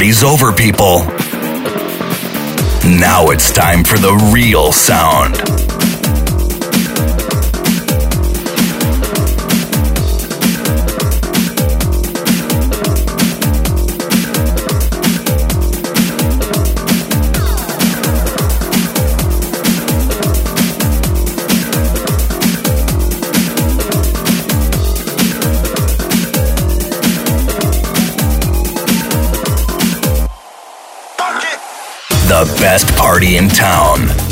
party's over, people. Now it's time for the real sound. Best party in town.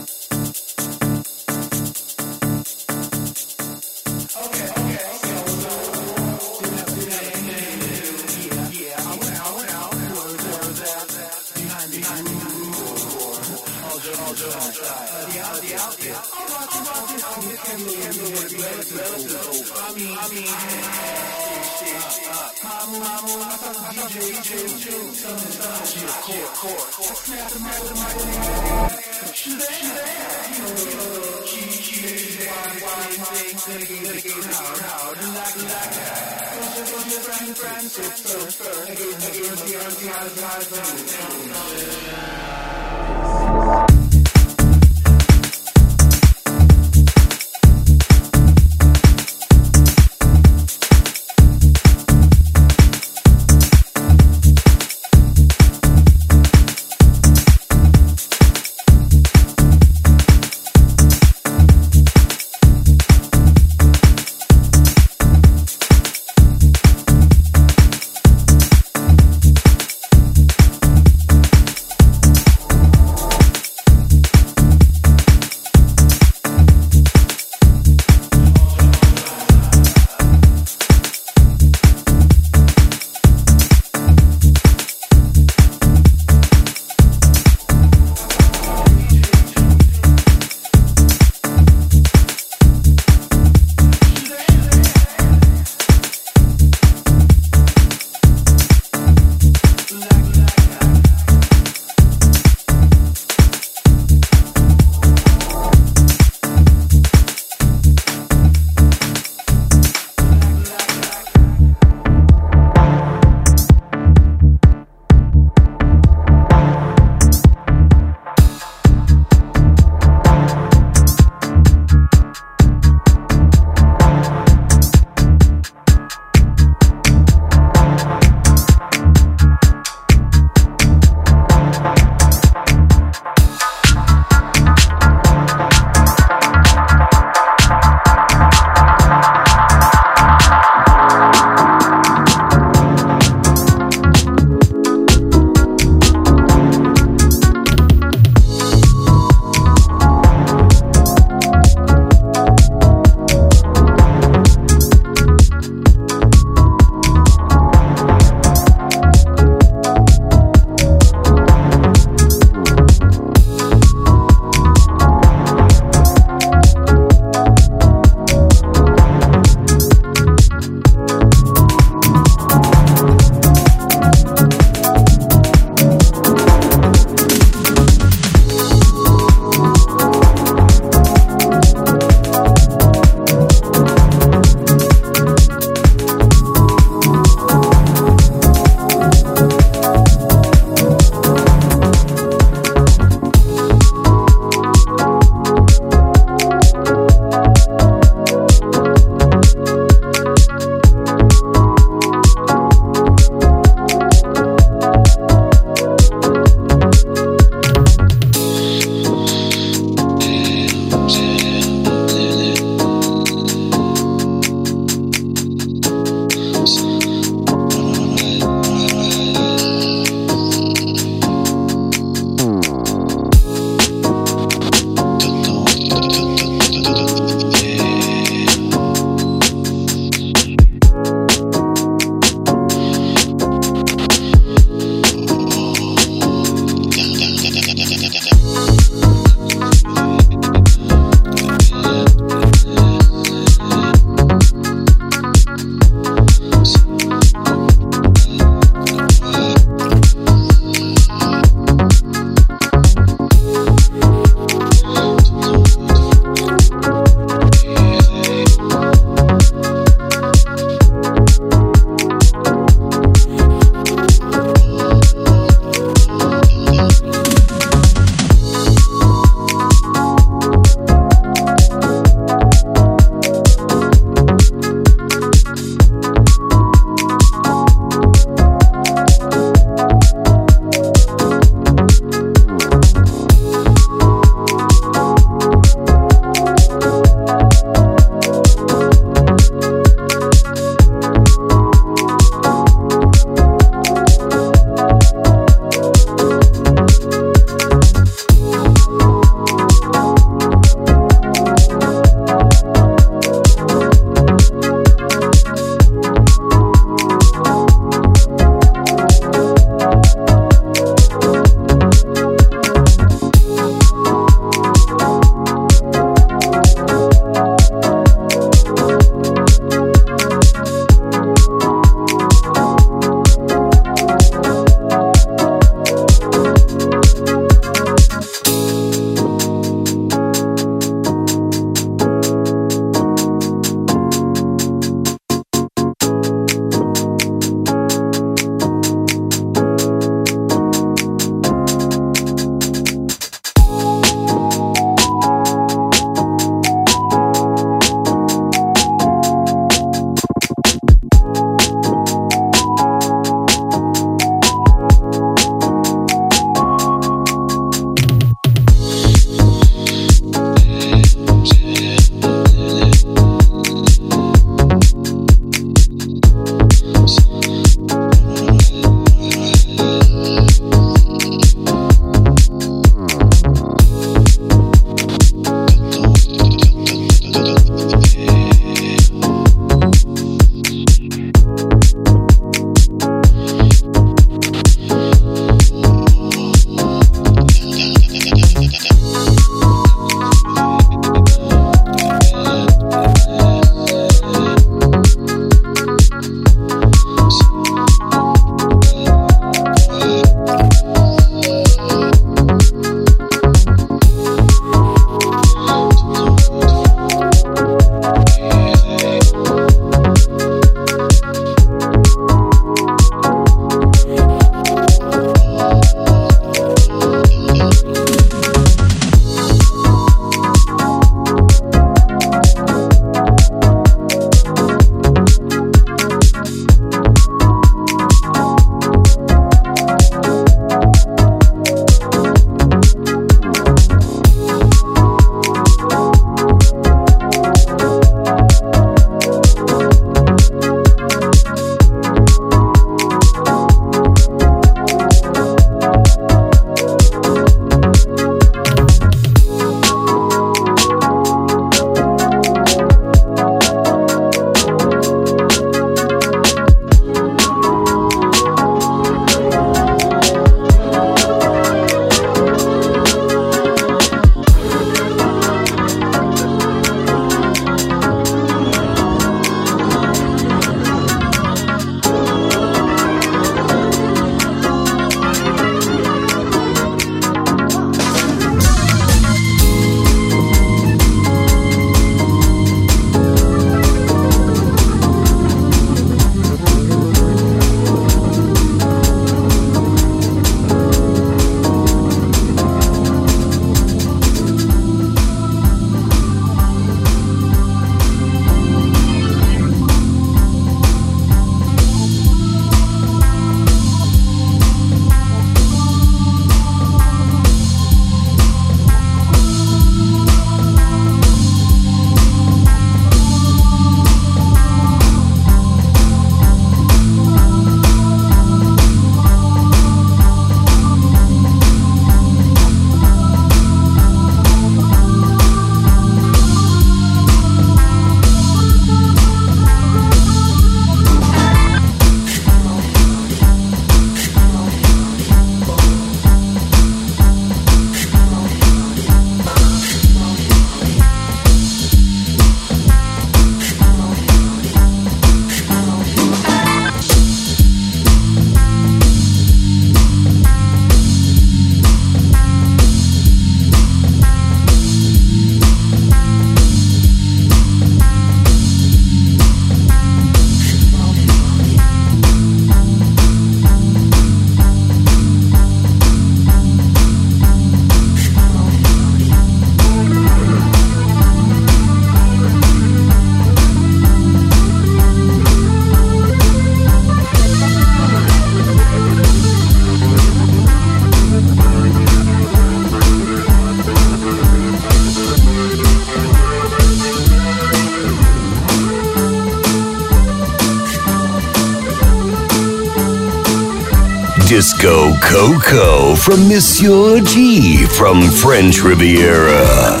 Disco Coco from Monsieur G from French Riviera.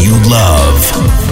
You love.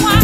why?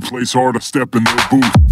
Place hard to step in their booth.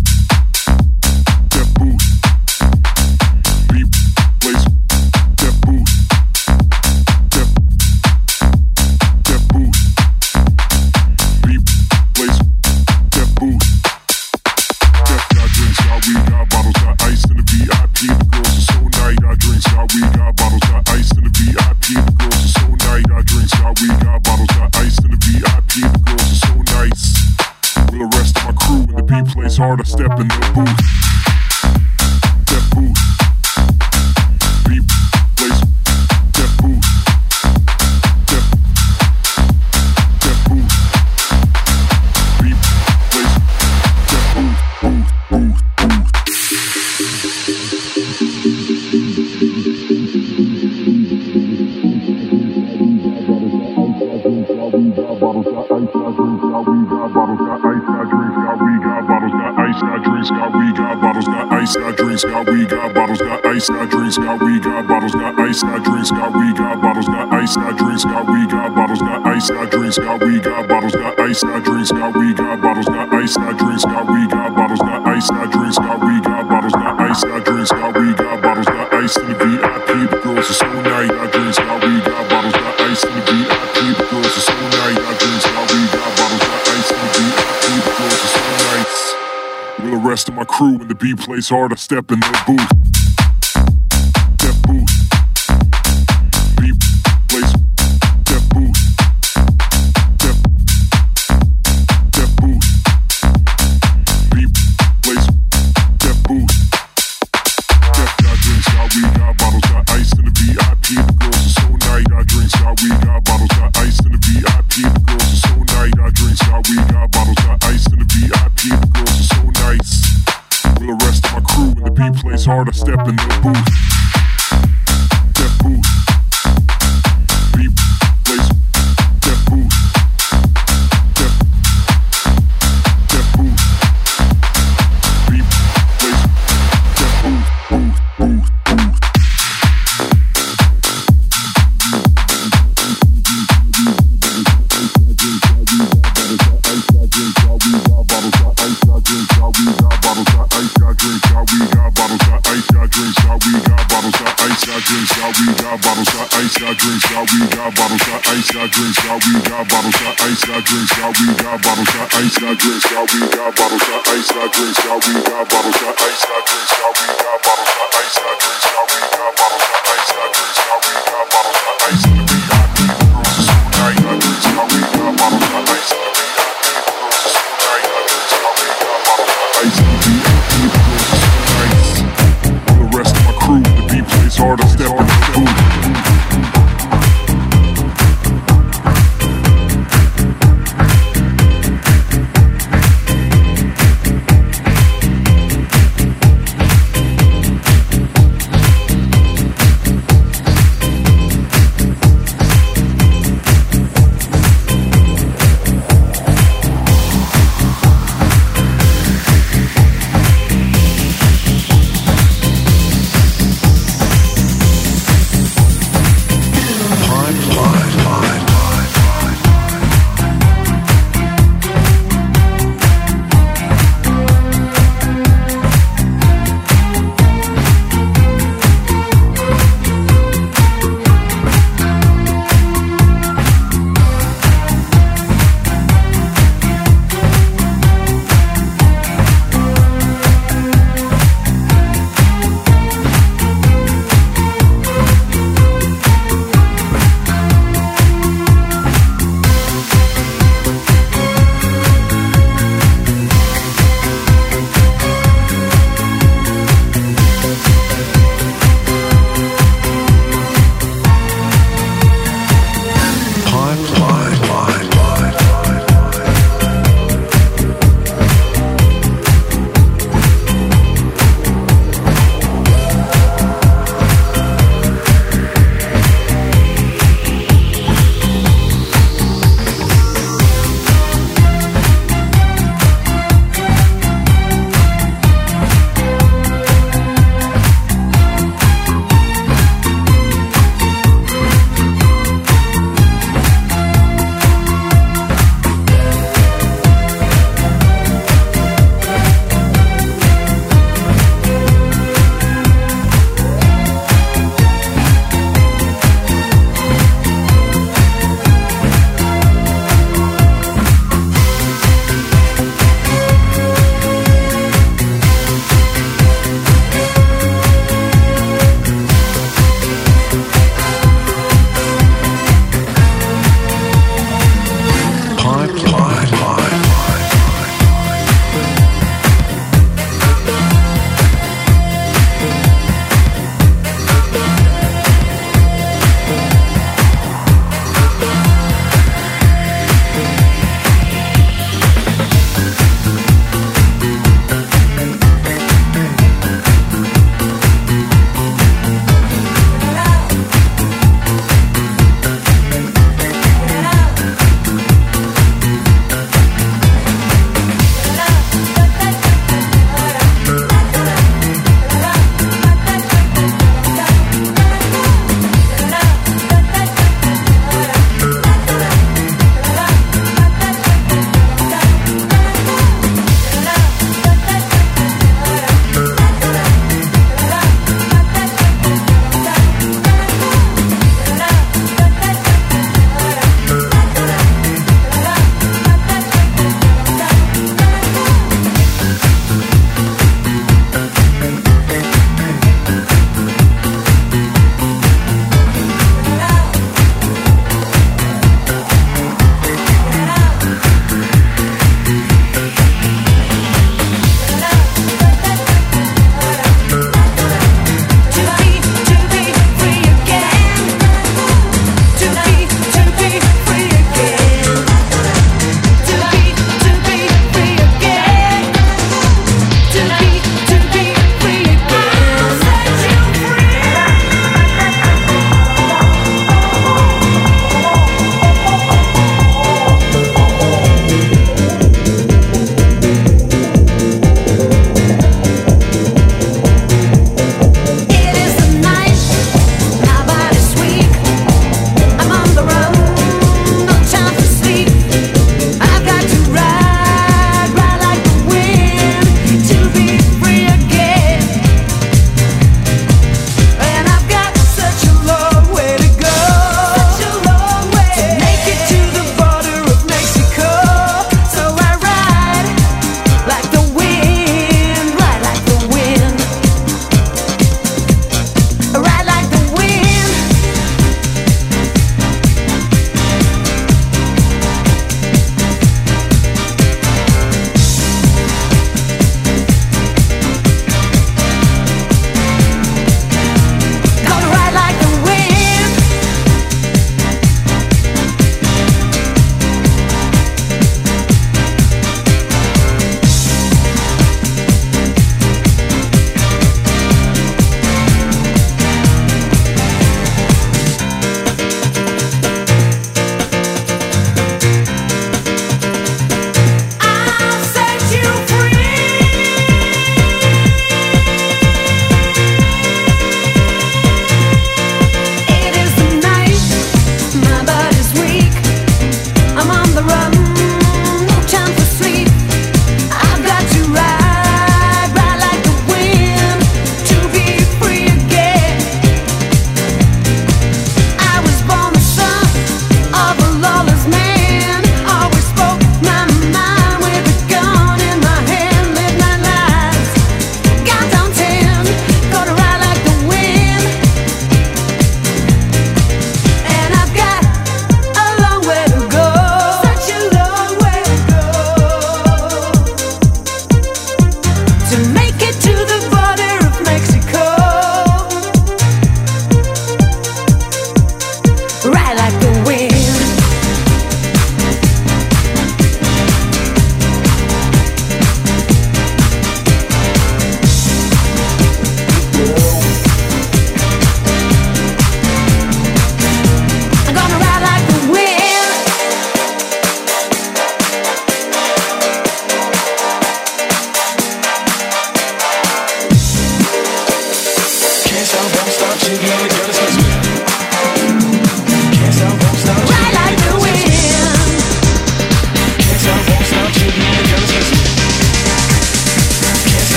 Plays hard, I step in the booth.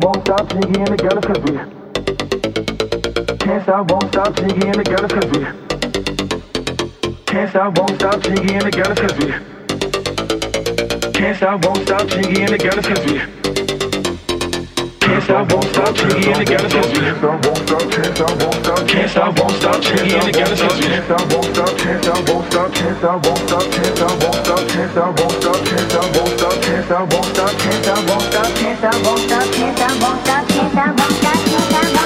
Won't stop jiggy in the girl cause we Can't stop, won't stop jiggy in the girl cause we Can't stop, won't stop jiggy in the girl cause we Can't stop, won't stop jiggy in the girl cause we can't stop, won't stop, chilling in the galaxy. Can't stop, won't stop, can't stop, won't stop. Can't stop, won't stop, chilling in the galaxy. Can't stop, won't stop, can't stop, won't stop. Can't stop, won't stop, can't stop, won't stop. Can't stop, won't stop, can't stop, won't stop. Can't stop, won't stop, can't stop, won't stop. Can't stop, won't stop, can't stop, won't stop. Can't stop, won't stop, can't stop, won't stop.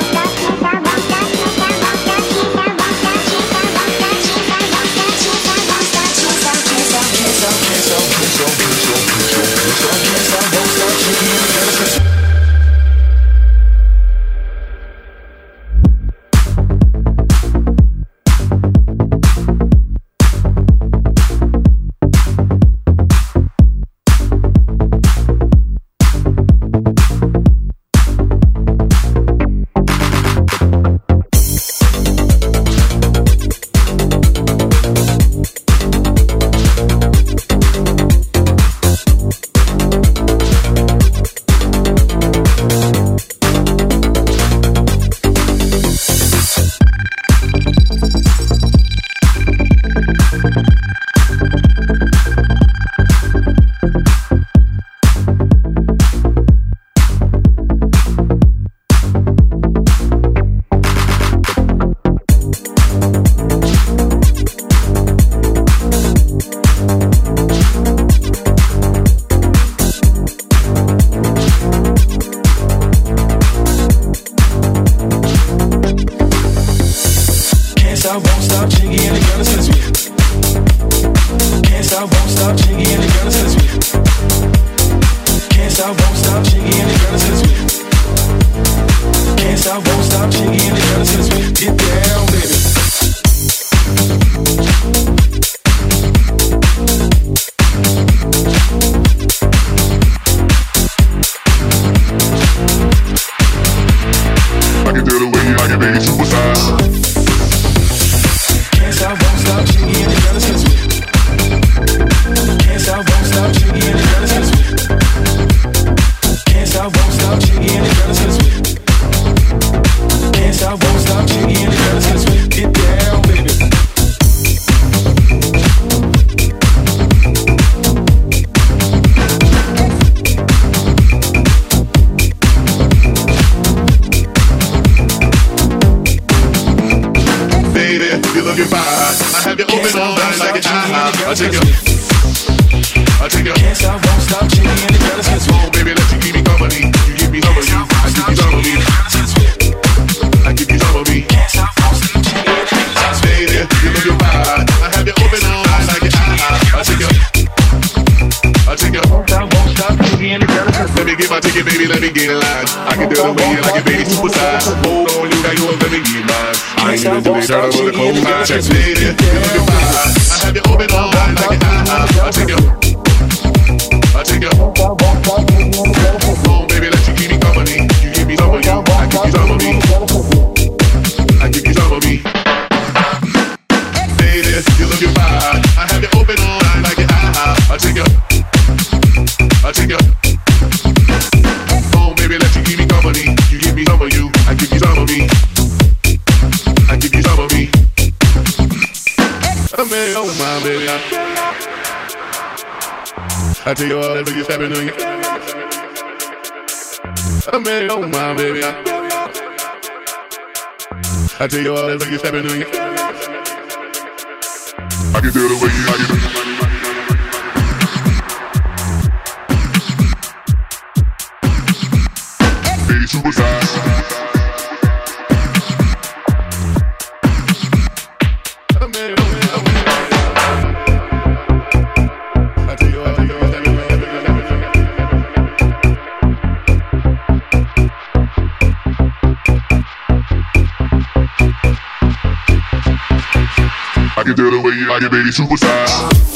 Do the way you like it, baby, supersize.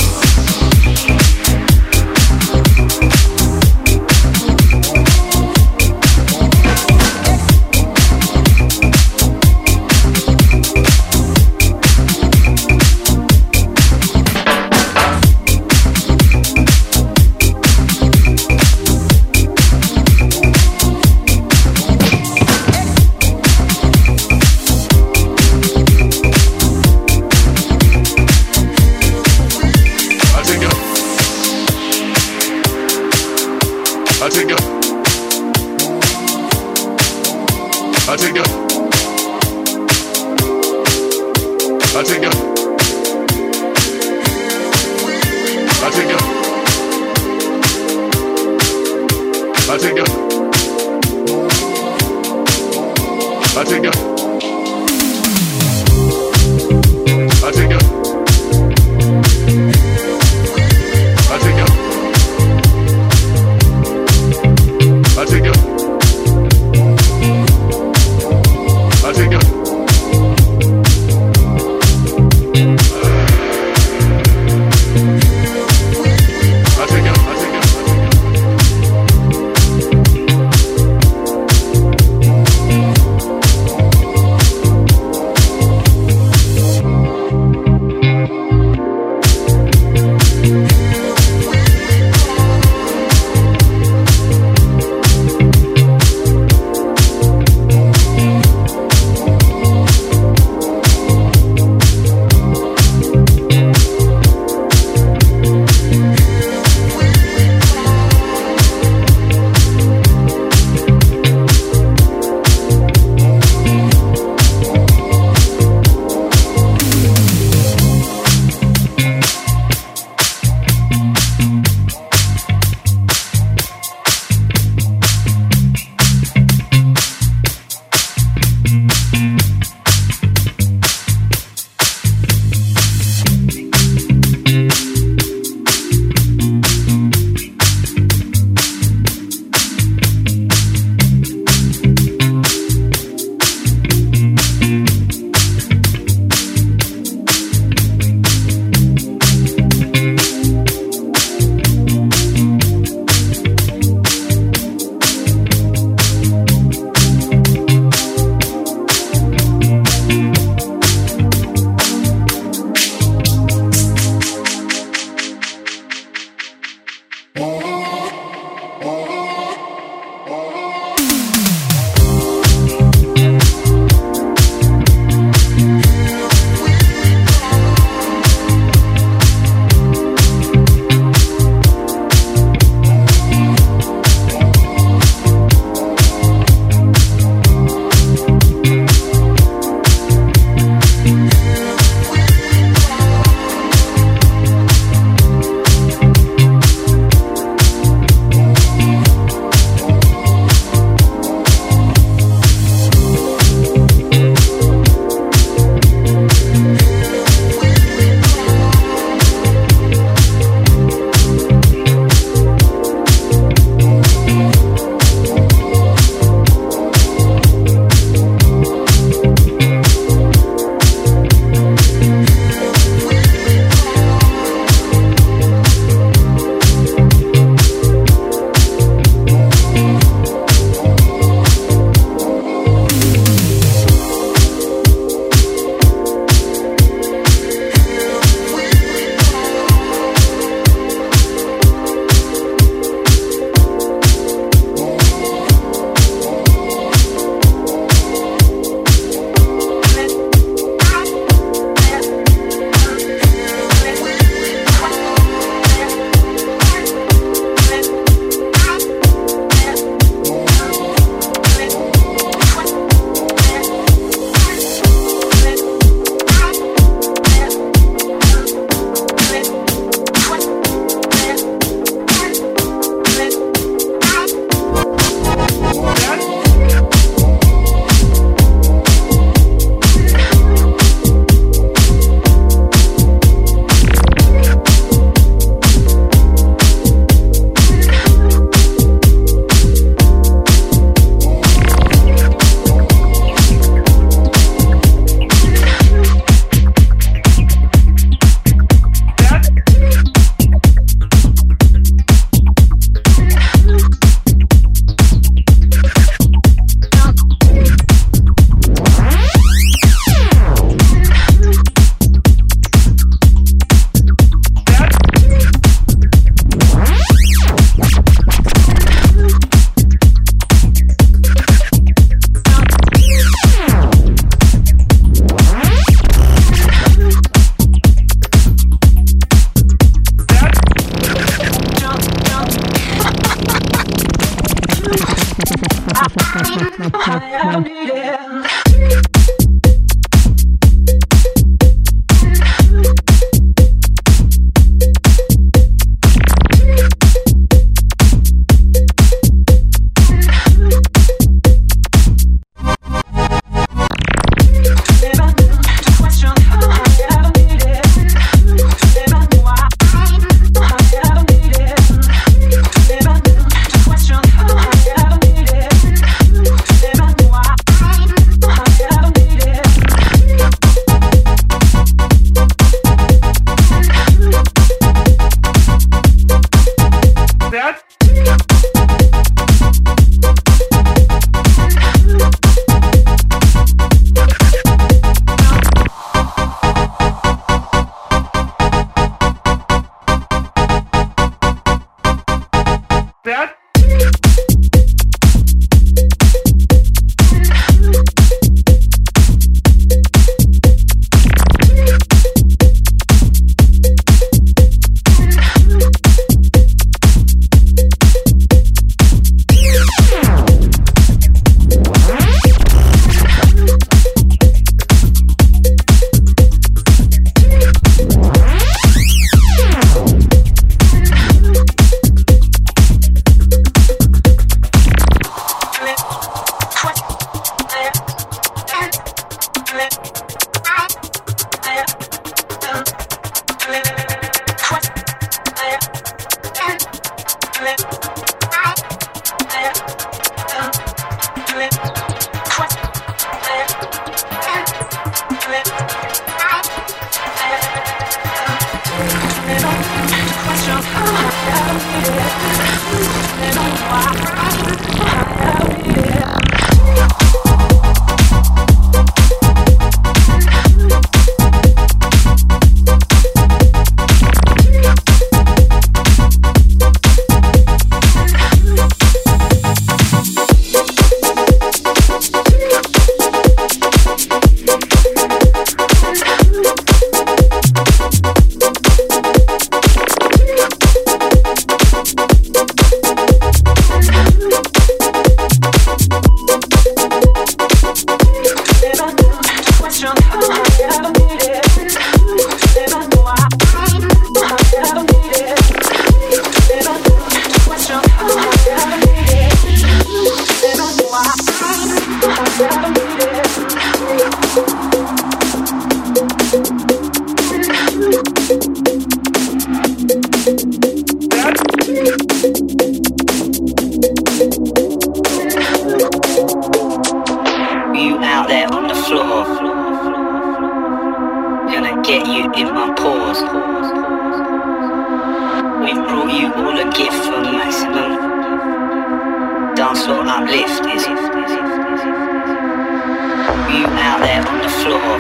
you out there on the floor.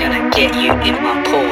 Gonna get you in my pool.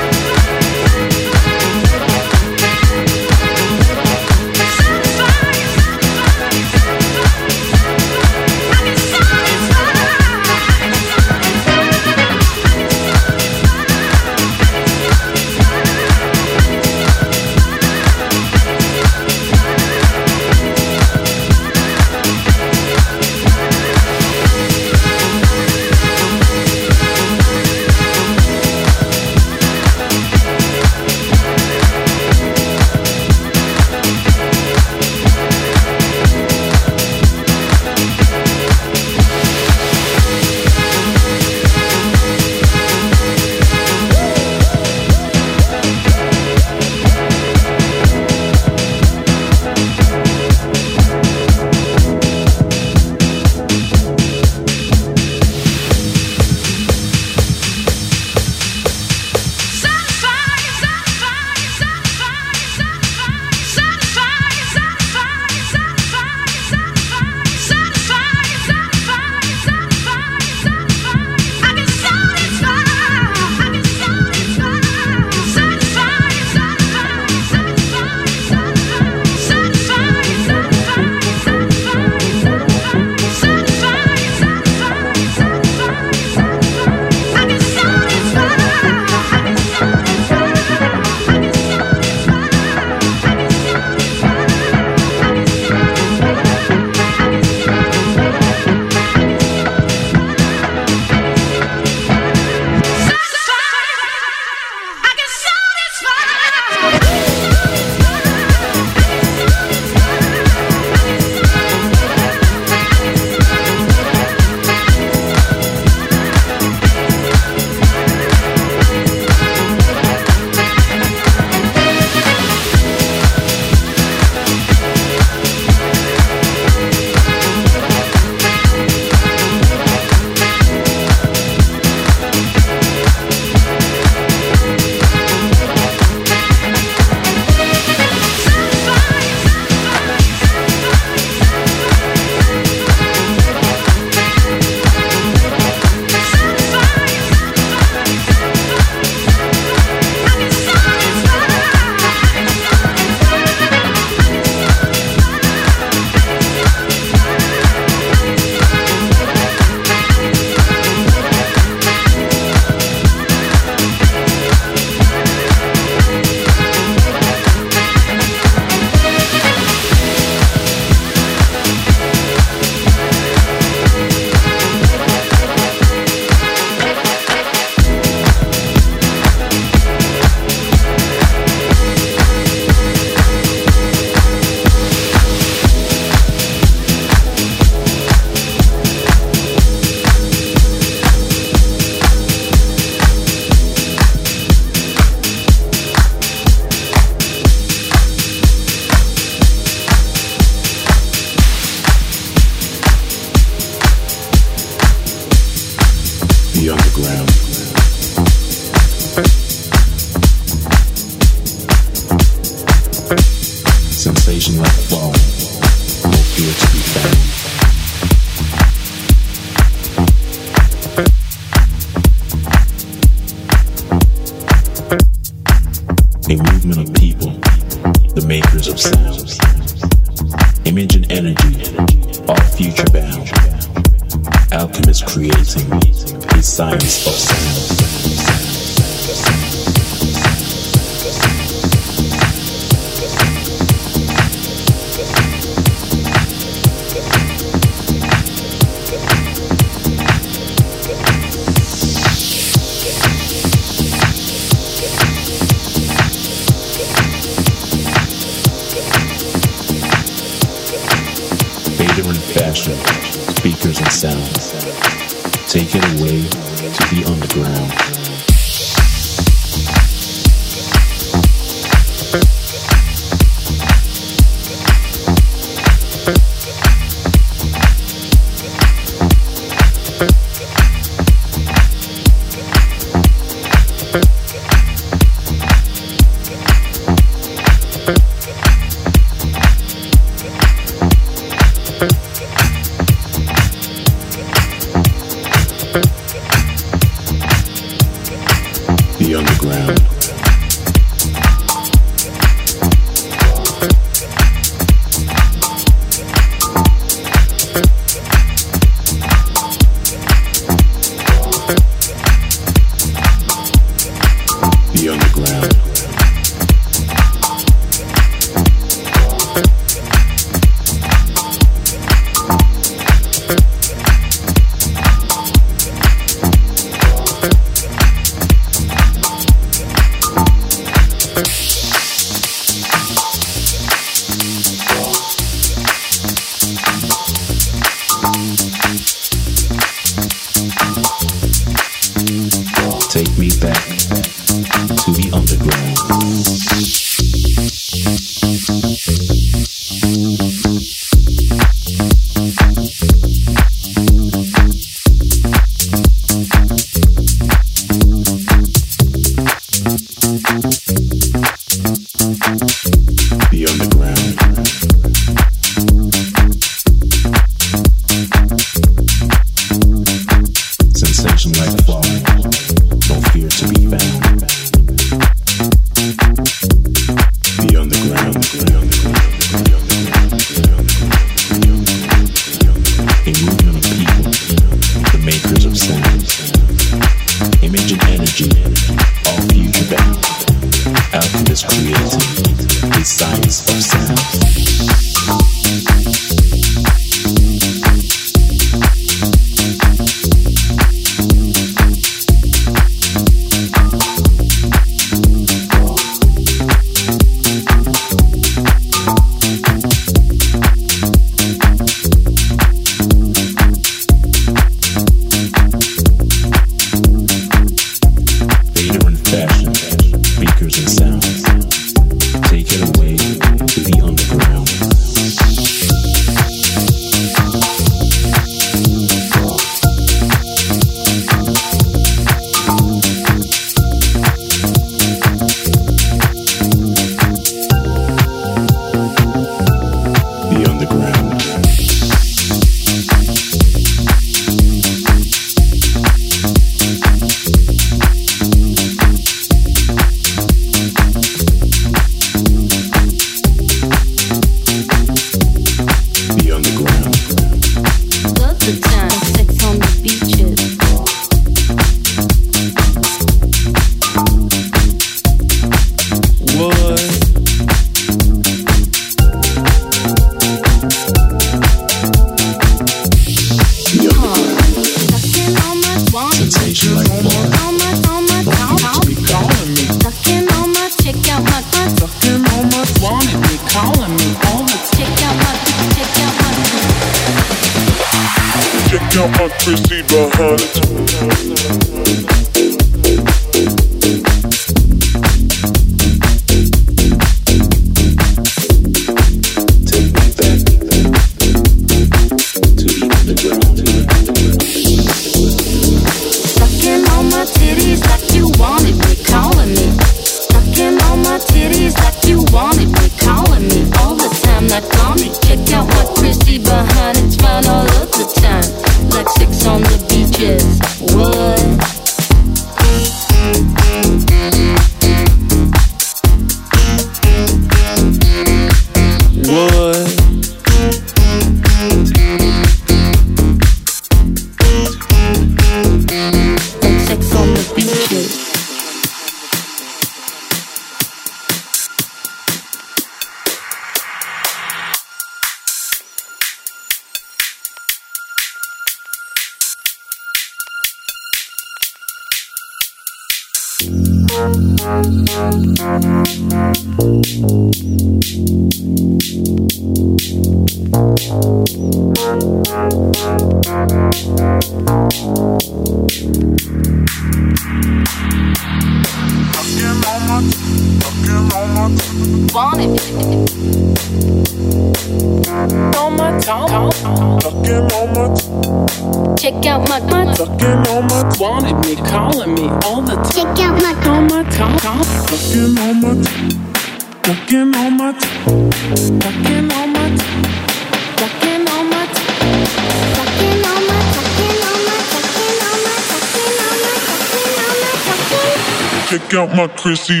My